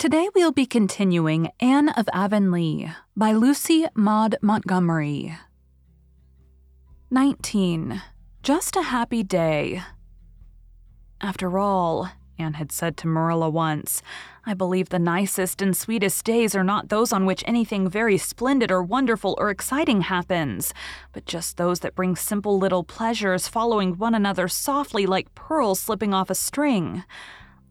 Today we'll be continuing Anne of Avonlea by Lucy Maud Montgomery. 19. Just a happy day. After all, Anne had said to Marilla once, I believe the nicest and sweetest days are not those on which anything very splendid or wonderful or exciting happens, but just those that bring simple little pleasures following one another softly like pearls slipping off a string.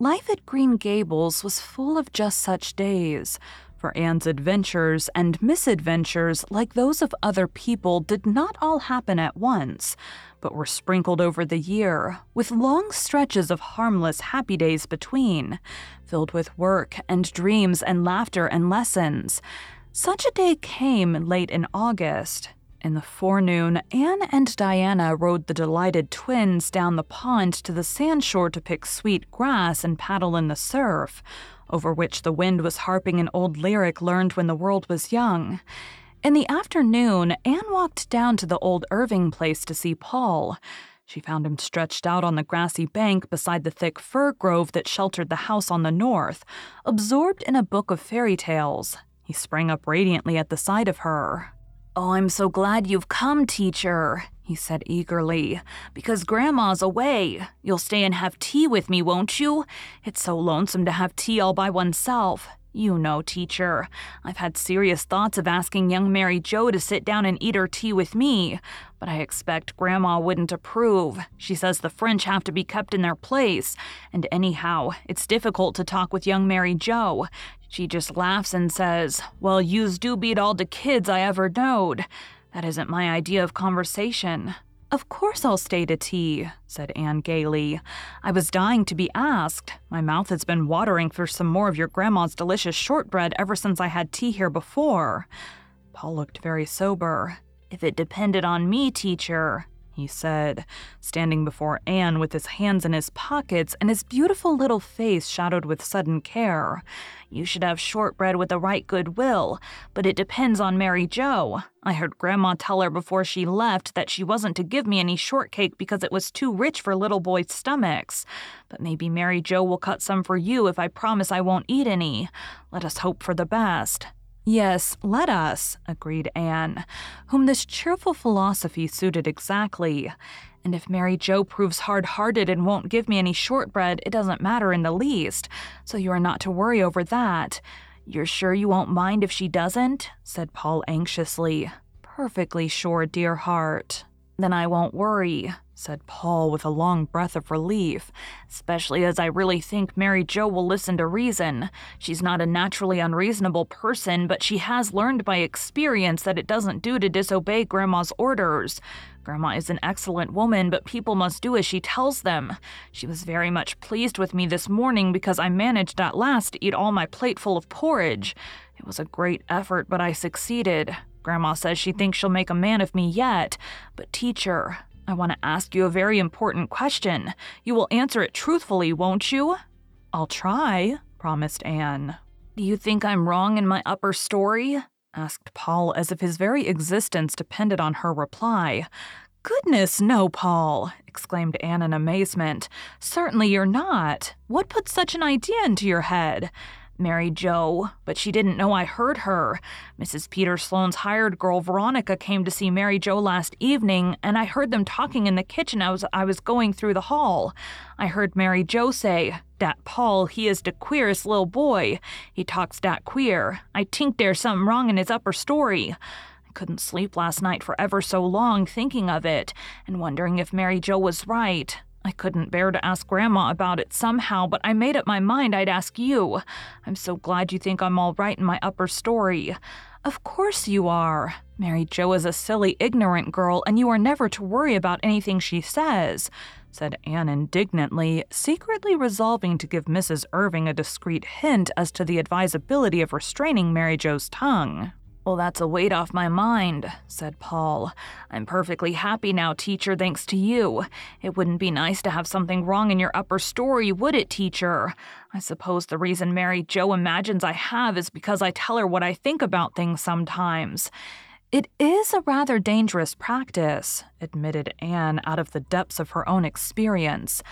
Life at Green Gables was full of just such days, for Anne's adventures and misadventures, like those of other people, did not all happen at once, but were sprinkled over the year, with long stretches of harmless, happy days between, filled with work and dreams and laughter and lessons. Such a day came late in August, in the forenoon, Anne and Diana rowed the delighted twins down the pond to the sandshore to pick sweet grass and paddle in the surf, over which the wind was harping an old lyric learned when the world was young. In the afternoon, Anne walked down to the old Irving place to see Paul. She found him stretched out on the grassy bank beside the thick fir grove that sheltered the house on the north, absorbed in a book of fairy tales. He sprang up radiantly at the sight of her. Oh, I'm so glad you've come, teacher, he said eagerly, because Grandma's away. You'll stay and have tea with me, won't you? It's so lonesome to have tea all by oneself. You know, teacher, I've had serious thoughts of asking young Mary Joe to sit down and eat her tea with me, but I expect Grandma wouldn't approve. She says the French have to be kept in their place, and anyhow, it's difficult to talk with young Mary Joe. She just laughs and says, Well, yous do beat all de kids I ever knowed. That isn't my idea of conversation. Of course I'll stay to tea, said Anne gaily. I was dying to be asked. My mouth has been watering for some more of your grandma's delicious shortbread ever since I had tea here before. Paul looked very sober. If it depended on me, teacher, he said, standing before Anne with his hands in his pockets and his beautiful little face shadowed with sudden care. You should have shortbread with a right good will, but it depends on Mary Joe. I heard Grandma tell her before she left that she wasn't to give me any shortcake because it was too rich for little boys' stomachs. But maybe Mary Joe will cut some for you if I promise I won't eat any. Let us hope for the best. Yes, let us, agreed Anne, whom this cheerful philosophy suited exactly. And if Mary Joe proves hard hearted and won't give me any shortbread, it doesn't matter in the least, so you are not to worry over that. You're sure you won't mind if she doesn't? said Paul anxiously. Perfectly sure, dear heart. Then I won't worry, said Paul with a long breath of relief, especially as I really think Mary Joe will listen to reason. She's not a naturally unreasonable person, but she has learned by experience that it doesn't do to disobey Grandma's orders. Grandma is an excellent woman, but people must do as she tells them. She was very much pleased with me this morning because I managed at last to eat all my plateful of porridge. It was a great effort, but I succeeded. Grandma says she thinks she'll make a man of me yet. But, teacher, I want to ask you a very important question. You will answer it truthfully, won't you? I'll try, promised Anne. Do you think I'm wrong in my upper story? asked Paul as if his very existence depended on her reply. Goodness, no, Paul, exclaimed Anne in amazement. Certainly you're not. What put such an idea into your head? Mary Joe, but she didn't know I heard her. Mrs. Peter Sloane's hired girl Veronica came to see Mary Joe last evening, and I heard them talking in the kitchen as I was going through the hall. I heard Mary Joe say, Dat Paul, he is de queerest little boy. He talks dat queer. I tink there's something wrong in his upper story. I couldn't sleep last night for ever so long thinking of it, and wondering if Mary Joe was right. I couldn't bear to ask Grandma about it somehow, but I made up my mind I'd ask you. I'm so glad you think I'm all right in my upper story. Of course you are. Mary Joe is a silly, ignorant girl, and you are never to worry about anything she says, said Anne indignantly, secretly resolving to give Mrs. Irving a discreet hint as to the advisability of restraining Mary Joe's tongue. Well, that's a weight off my mind, said Paul. I'm perfectly happy now, teacher, thanks to you. It wouldn't be nice to have something wrong in your upper story, would it, teacher? I suppose the reason Mary Joe imagines I have is because I tell her what I think about things sometimes. It is a rather dangerous practice, admitted Anne out of the depths of her own experience.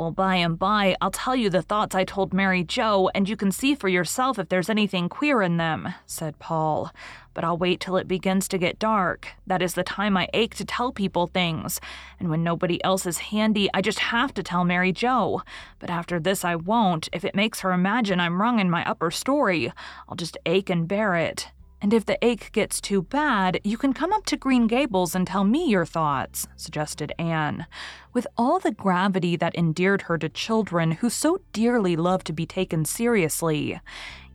Well, by and by, I'll tell you the thoughts I told Mary Joe, and you can see for yourself if there's anything queer in them, said Paul. But I'll wait till it begins to get dark. That is the time I ache to tell people things. And when nobody else is handy, I just have to tell Mary Joe. But after this, I won't. If it makes her imagine I'm wrong in my upper story, I'll just ache and bear it. And if the ache gets too bad, you can come up to Green Gables and tell me your thoughts, suggested Anne, with all the gravity that endeared her to children who so dearly love to be taken seriously.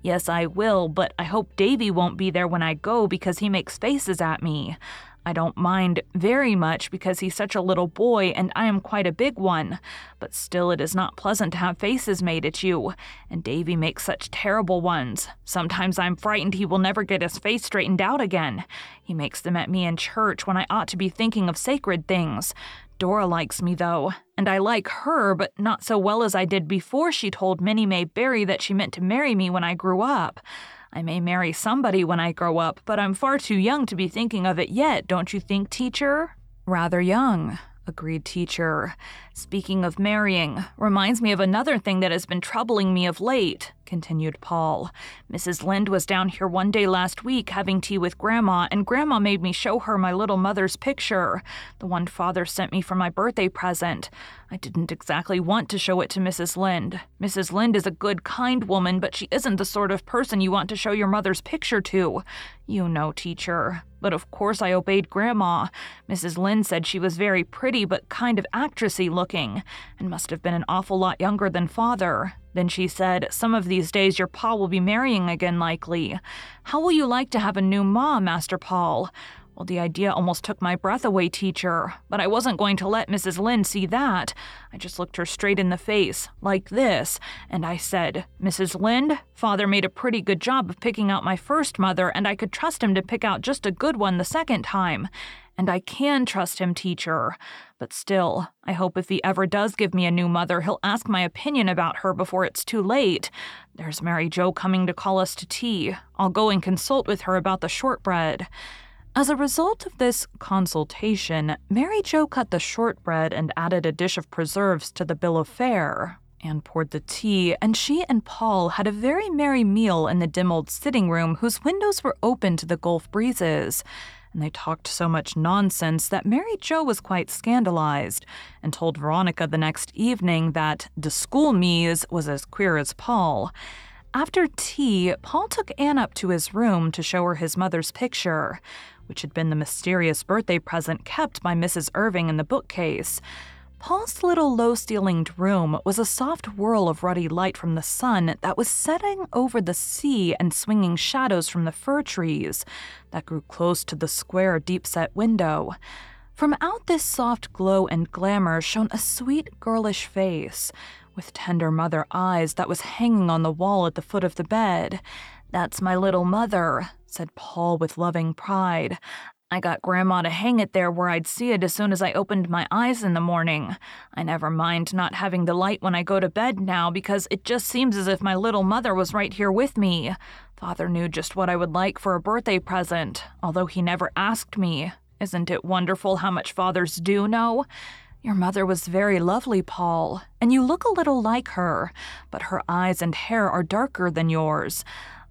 Yes, I will, but I hope Davy won't be there when I go because he makes faces at me. I don't mind very much because he's such a little boy and I am quite a big one, but still it is not pleasant to have faces made at you, and Davy makes such terrible ones. Sometimes I'm frightened he will never get his face straightened out again. He makes them at me in church when I ought to be thinking of sacred things. Dora likes me, though, and I like her, but not so well as I did before she told Minnie May Barry that she meant to marry me when I grew up. I may marry somebody when I grow up, but I'm far too young to be thinking of it yet, don't you think, teacher? Rather young, agreed teacher. Speaking of marrying, reminds me of another thing that has been troubling me of late continued Paul. Mrs. Lynde was down here one day last week having tea with Grandma, and Grandma made me show her my little mother's picture, the one Father sent me for my birthday present. I didn't exactly want to show it to Mrs. Lynde. Mrs. Lynde is a good, kind woman, but she isn't the sort of person you want to show your mother's picture to. You know, teacher. But of course I obeyed Grandma. Mrs. Lynde said she was very pretty but kind of actressy looking, and must have been an awful lot younger than Father. Then she said, Some of these days your pa will be marrying again, likely. How will you like to have a new ma, Master Paul? Well, the idea almost took my breath away, teacher, but I wasn't going to let Mrs. Lynde see that. I just looked her straight in the face, like this, and I said, Mrs. Lynde, father made a pretty good job of picking out my first mother, and I could trust him to pick out just a good one the second time and I can trust him, teacher. But still, I hope if he ever does give me a new mother, he'll ask my opinion about her before it's too late. There's Mary Joe coming to call us to tea. I'll go and consult with her about the shortbread. As a result of this consultation, Mary Joe cut the shortbread and added a dish of preserves to the bill of fare. Anne poured the tea, and she and Paul had a very merry meal in the dim old sitting room whose windows were open to the Gulf breezes and they talked so much nonsense that Mary Joe was quite scandalized and told Veronica the next evening that the school mies was as queer as Paul. After tea, Paul took Anne up to his room to show her his mother's picture, which had been the mysterious birthday present kept by Mrs. Irving in the bookcase. Paul's little low ceilinged room was a soft whirl of ruddy light from the sun that was setting over the sea and swinging shadows from the fir trees that grew close to the square, deep set window. From out this soft glow and glamour shone a sweet, girlish face, with tender mother eyes that was hanging on the wall at the foot of the bed. That's my little mother, said Paul with loving pride. I got Grandma to hang it there where I'd see it as soon as I opened my eyes in the morning. I never mind not having the light when I go to bed now because it just seems as if my little mother was right here with me. Father knew just what I would like for a birthday present, although he never asked me. Isn't it wonderful how much fathers do know? Your mother was very lovely, Paul, and you look a little like her, but her eyes and hair are darker than yours.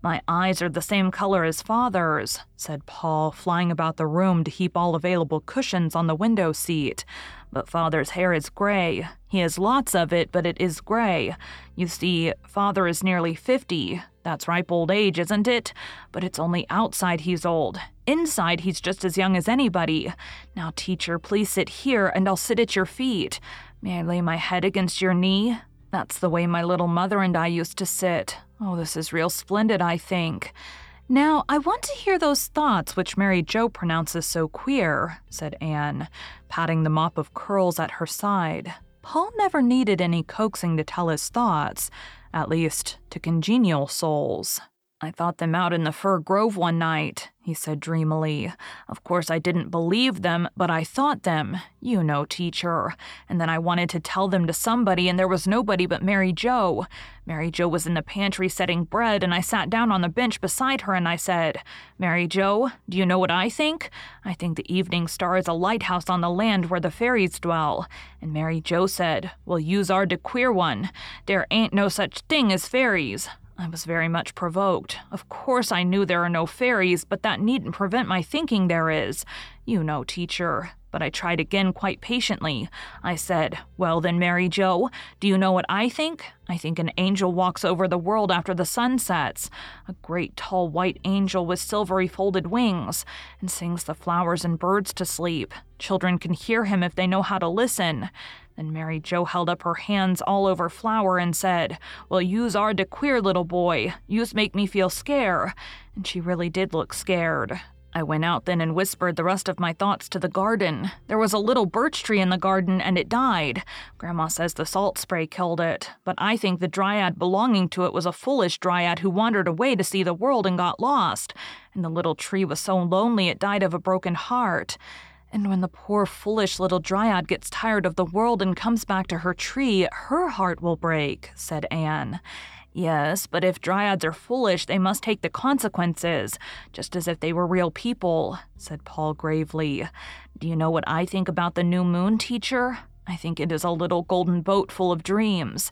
My eyes are the same color as father's, said Paul, flying about the room to heap all available cushions on the window seat. But father's hair is gray. He has lots of it, but it is gray. You see, father is nearly 50. That's ripe old age, isn't it? But it's only outside he's old. Inside, he's just as young as anybody. Now, teacher, please sit here and I'll sit at your feet. May I lay my head against your knee? That's the way my little mother and I used to sit. Oh, this is real splendid, I think. Now, I want to hear those thoughts which Mary Joe pronounces so queer, said Anne, patting the mop of curls at her side. Paul never needed any coaxing to tell his thoughts, at least to congenial souls. I thought them out in the fir grove one night, he said dreamily. Of course, I didn't believe them, but I thought them. You know, teacher. And then I wanted to tell them to somebody, and there was nobody but Mary Joe. Mary Joe was in the pantry setting bread, and I sat down on the bench beside her and I said, Mary Joe, do you know what I think? I think the evening star is a lighthouse on the land where the fairies dwell. And Mary Joe said, Well, you's are de queer one. There ain't no such thing as fairies. I was very much provoked. Of course, I knew there are no fairies, but that needn't prevent my thinking there is. You know, teacher. But I tried again quite patiently. I said, Well then, Mary Joe, do you know what I think? I think an angel walks over the world after the sun sets. A great tall white angel with silvery folded wings, and sings the flowers and birds to sleep. Children can hear him if they know how to listen. Then Mary Joe held up her hands all over flour and said, Well, yous are de queer little boy. Yous make me feel scare. And she really did look scared. I went out then and whispered the rest of my thoughts to the garden. There was a little birch tree in the garden and it died. Grandma says the salt spray killed it, but I think the dryad belonging to it was a foolish dryad who wandered away to see the world and got lost. And the little tree was so lonely it died of a broken heart. And when the poor, foolish little dryad gets tired of the world and comes back to her tree, her heart will break, said Anne. Yes, but if dryads are foolish, they must take the consequences, just as if they were real people, said Paul gravely. Do you know what I think about the new moon, teacher? I think it is a little golden boat full of dreams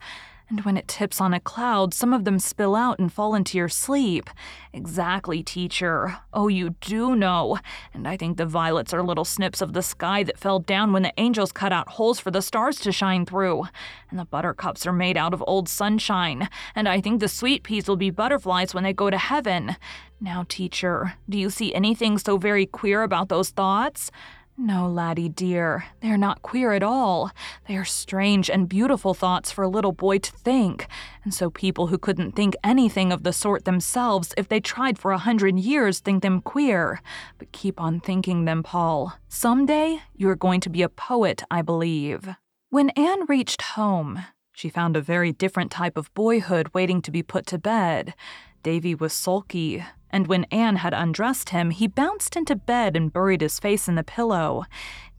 and when it tips on a cloud, some of them spill out and fall into your sleep. Exactly, teacher. Oh, you do know. And I think the violets are little snips of the sky that fell down when the angels cut out holes for the stars to shine through. And the buttercups are made out of old sunshine. And I think the sweet peas will be butterflies when they go to heaven. Now, teacher, do you see anything so very queer about those thoughts? No, laddie dear, they are not queer at all. They are strange and beautiful thoughts for a little boy to think, and so people who couldn't think anything of the sort themselves if they tried for a hundred years think them queer. But keep on thinking them, Paul. Some day you are going to be a poet, I believe. When Anne reached home, she found a very different type of boyhood waiting to be put to bed. Davy was sulky, and when Anne had undressed him, he bounced into bed and buried his face in the pillow.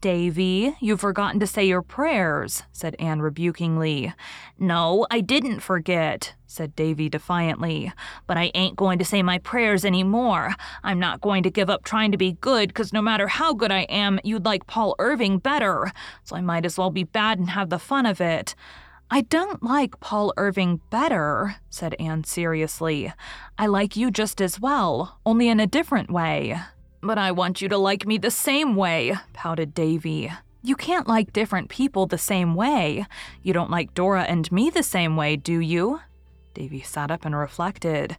Davy, you've forgotten to say your prayers, said Anne rebukingly. No, I didn't forget, said Davy defiantly. But I ain't going to say my prayers any more. I'm not going to give up trying to be good, because no matter how good I am, you'd like Paul Irving better. So I might as well be bad and have the fun of it. I don't like Paul Irving better, said Anne seriously. I like you just as well, only in a different way. But I want you to like me the same way, pouted Davy. You can't like different people the same way. You don't like Dora and me the same way, do you? Davy sat up and reflected.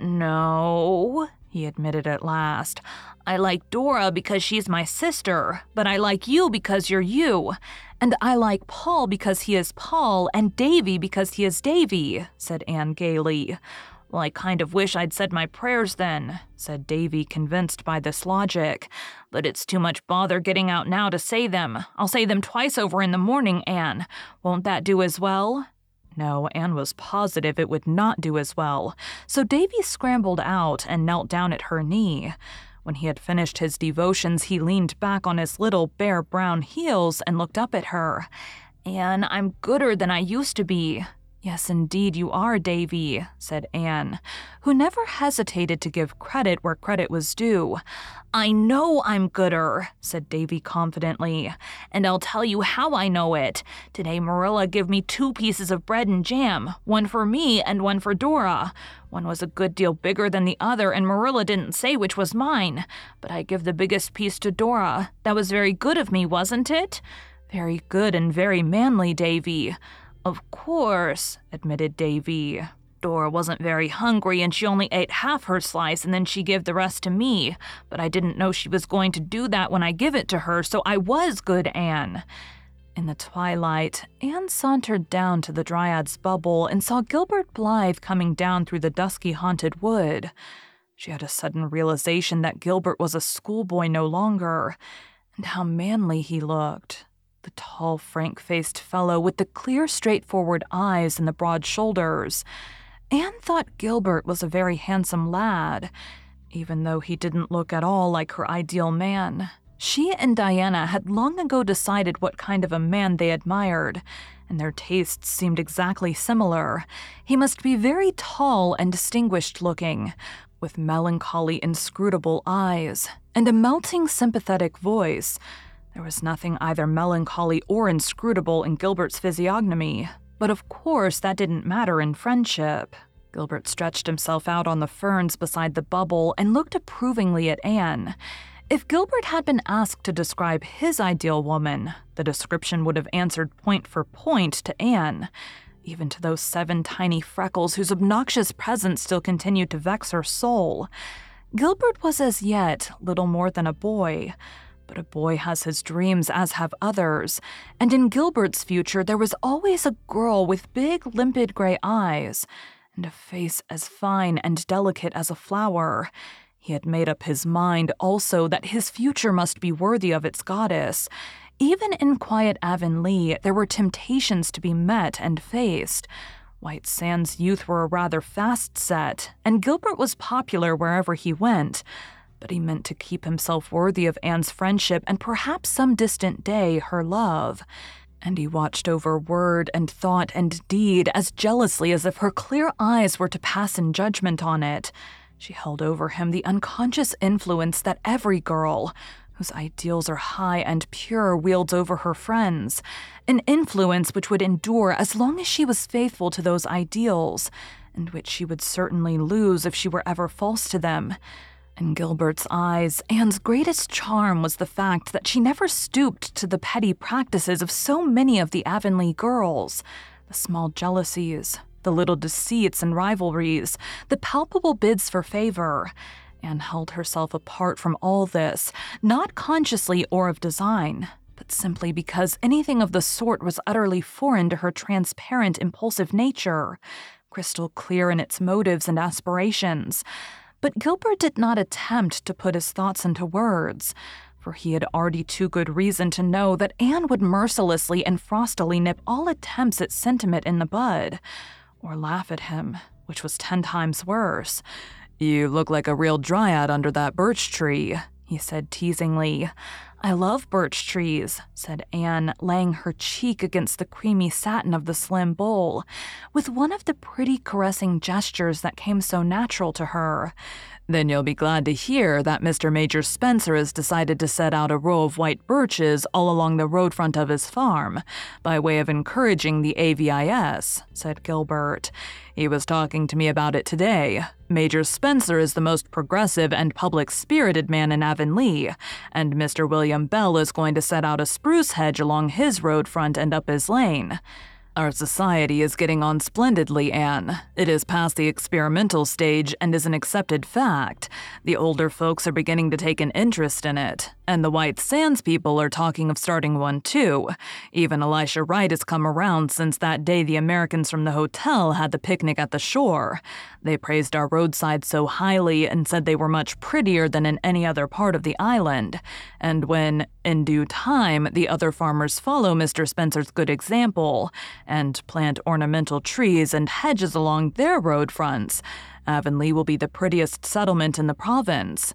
No, he admitted at last. I like Dora because she's my sister, but I like you because you're you. And I like Paul because he is Paul, and Davy because he is Davy, said Anne gaily. Well, I kind of wish I'd said my prayers then, said Davy, convinced by this logic. But it's too much bother getting out now to say them. I'll say them twice over in the morning, Anne. Won't that do as well? No, Anne was positive it would not do as well. So Davy scrambled out and knelt down at her knee. When he had finished his devotions, he leaned back on his little bare brown heels and looked up at her. Anne, I'm gooder than I used to be. Yes, indeed, you are, Davy, said Anne, who never hesitated to give credit where credit was due. I know I'm gooder, said Davy confidently, and I'll tell you how I know it. Today Marilla gave me two pieces of bread and jam, one for me and one for Dora. One was a good deal bigger than the other, and Marilla didn't say which was mine, but I give the biggest piece to Dora. That was very good of me, wasn't it? Very good and very manly, Davy. Of course, admitted Davy. Dora wasn't very hungry and she only ate half her slice and then she gave the rest to me. But I didn't know she was going to do that when I give it to her, so I was good Anne. In the twilight, Anne sauntered down to the Dryad's bubble and saw Gilbert Blythe coming down through the dusky haunted wood. She had a sudden realization that Gilbert was a schoolboy no longer, and how manly he looked the tall, frank faced fellow with the clear, straightforward eyes and the broad shoulders. Anne thought Gilbert was a very handsome lad, even though he didn't look at all like her ideal man. She and Diana had long ago decided what kind of a man they admired, and their tastes seemed exactly similar. He must be very tall and distinguished looking, with melancholy, inscrutable eyes, and a melting, sympathetic voice there was nothing either melancholy or inscrutable in Gilbert's physiognomy, but of course that didn't matter in friendship. Gilbert stretched himself out on the ferns beside the bubble and looked approvingly at Anne. If Gilbert had been asked to describe his ideal woman, the description would have answered point for point to Anne, even to those seven tiny freckles whose obnoxious presence still continued to vex her soul. Gilbert was as yet little more than a boy, but a boy has his dreams, as have others, and in Gilbert's future there was always a girl with big, limpid gray eyes, and a face as fine and delicate as a flower. He had made up his mind also that his future must be worthy of its goddess. Even in quiet Avonlea, there were temptations to be met and faced. White Sands youth were a rather fast set, and Gilbert was popular wherever he went but he meant to keep himself worthy of Anne's friendship and perhaps some distant day her love. And he watched over word and thought and deed as jealously as if her clear eyes were to pass in judgment on it. She held over him the unconscious influence that every girl, whose ideals are high and pure, wields over her friends, an influence which would endure as long as she was faithful to those ideals, and which she would certainly lose if she were ever false to them. In Gilbert's eyes, Anne's greatest charm was the fact that she never stooped to the petty practices of so many of the Avonlea girls the small jealousies, the little deceits and rivalries, the palpable bids for favor. Anne held herself apart from all this, not consciously or of design, but simply because anything of the sort was utterly foreign to her transparent, impulsive nature, crystal clear in its motives and aspirations. But Gilbert did not attempt to put his thoughts into words, for he had already too good reason to know that Anne would mercilessly and frostily nip all attempts at sentiment in the bud, or laugh at him, which was ten times worse. You look like a real dryad under that birch tree, he said teasingly. I love birch trees, said Anne, laying her cheek against the creamy satin of the slim bole, with one of the pretty caressing gestures that came so natural to her. Then you'll be glad to hear that Mr. Major Spencer has decided to set out a row of white birches all along the road front of his farm, by way of encouraging the AVIS, said Gilbert. He was talking to me about it today. Major Spencer is the most progressive and public spirited man in Avonlea, and Mr. William Bell is going to set out a spruce hedge along his road front and up his lane. Our society is getting on splendidly, Anne. It is past the experimental stage and is an accepted fact. The older folks are beginning to take an interest in it, and the White Sands people are talking of starting one too. Even Elisha Wright has come around since that day the Americans from the hotel had the picnic at the shore. They praised our roadside so highly and said they were much prettier than in any other part of the island. And when, in due time, the other farmers follow Mr. Spencer's good example and plant ornamental trees and hedges along their road fronts, Avonlea will be the prettiest settlement in the province.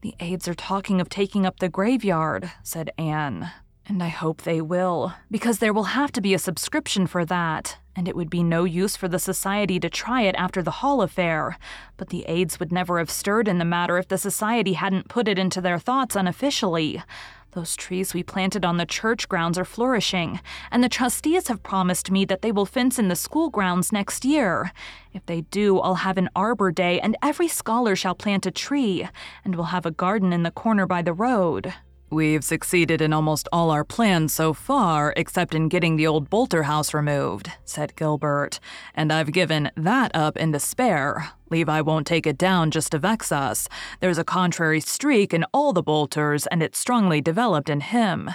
The Aids are talking of taking up the graveyard, said Anne. And I hope they will, because there will have to be a subscription for that, and it would be no use for the Society to try it after the Hall affair. But the Aids would never have stirred in the matter if the Society hadn't put it into their thoughts unofficially. Those trees we planted on the church grounds are flourishing, and the trustees have promised me that they will fence in the school grounds next year. If they do, I'll have an arbor day, and every scholar shall plant a tree, and we'll have a garden in the corner by the road. We've succeeded in almost all our plans so far, except in getting the old Boulter house removed, said Gilbert, and I've given that up in despair. Levi won't take it down just to vex us. There's a contrary streak in all the Boulters, and it's strongly developed in him.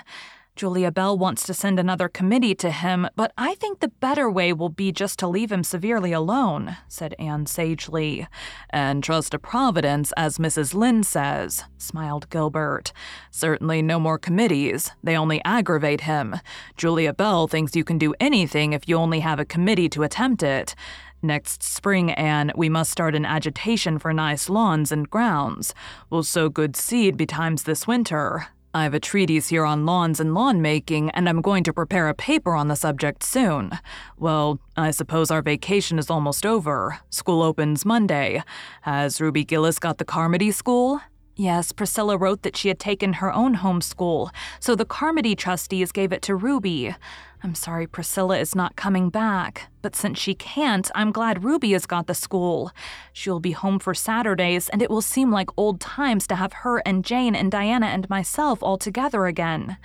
Julia Bell wants to send another committee to him, but I think the better way will be just to leave him severely alone, said Anne sagely. And trust to Providence, as Mrs. Lynde says, smiled Gilbert. Certainly no more committees. They only aggravate him. Julia Bell thinks you can do anything if you only have a committee to attempt it. Next spring, Anne, we must start an agitation for nice lawns and grounds. We'll sow good seed betimes this winter. I have a treatise here on lawns and lawn making, and I'm going to prepare a paper on the subject soon. Well, I suppose our vacation is almost over. School opens Monday. Has Ruby Gillis got the Carmody school? Yes, Priscilla wrote that she had taken her own homeschool, so the Carmody trustees gave it to Ruby. I'm sorry Priscilla is not coming back, but since she can't, I'm glad Ruby has got the school. She'll be home for Saturdays, and it will seem like old times to have her and Jane and Diana and myself all together again.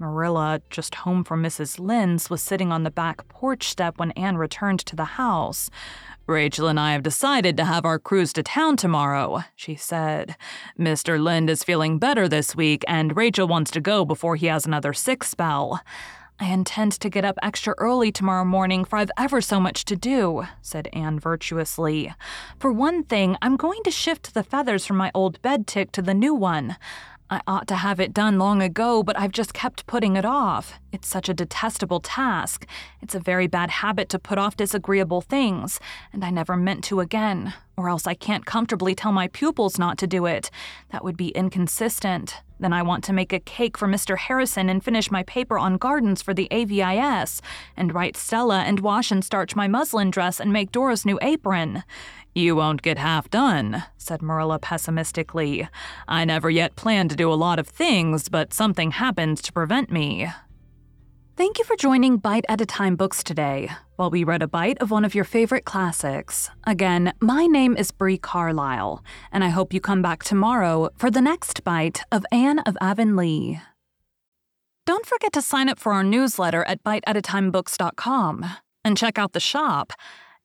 Marilla, just home from Mrs. Lynde's, was sitting on the back porch step when Anne returned to the house. Rachel and I have decided to have our cruise to town tomorrow, she said. Mr. Lynde is feeling better this week, and Rachel wants to go before he has another sick spell. I intend to get up extra early tomorrow morning, for I've ever so much to do, said Anne virtuously. For one thing, I'm going to shift the feathers from my old bed tick to the new one. I ought to have it done long ago, but I've just kept putting it off. It's such a detestable task. It's a very bad habit to put off disagreeable things, and I never meant to again, or else I can't comfortably tell my pupils not to do it. That would be inconsistent. Then I want to make a cake for Mr. Harrison and finish my paper on gardens for the AVIS, and write Stella and wash and starch my muslin dress and make Dora's new apron. You won't get half done, said Marilla pessimistically. I never yet planned to do a lot of things, but something happened to prevent me. Thank you for joining Bite at a Time Books today, while we read a bite of one of your favorite classics. Again, my name is Bree Carlisle, and I hope you come back tomorrow for the next bite of Anne of Avonlea. Don't forget to sign up for our newsletter at biteatatimebooks.com and check out the shop.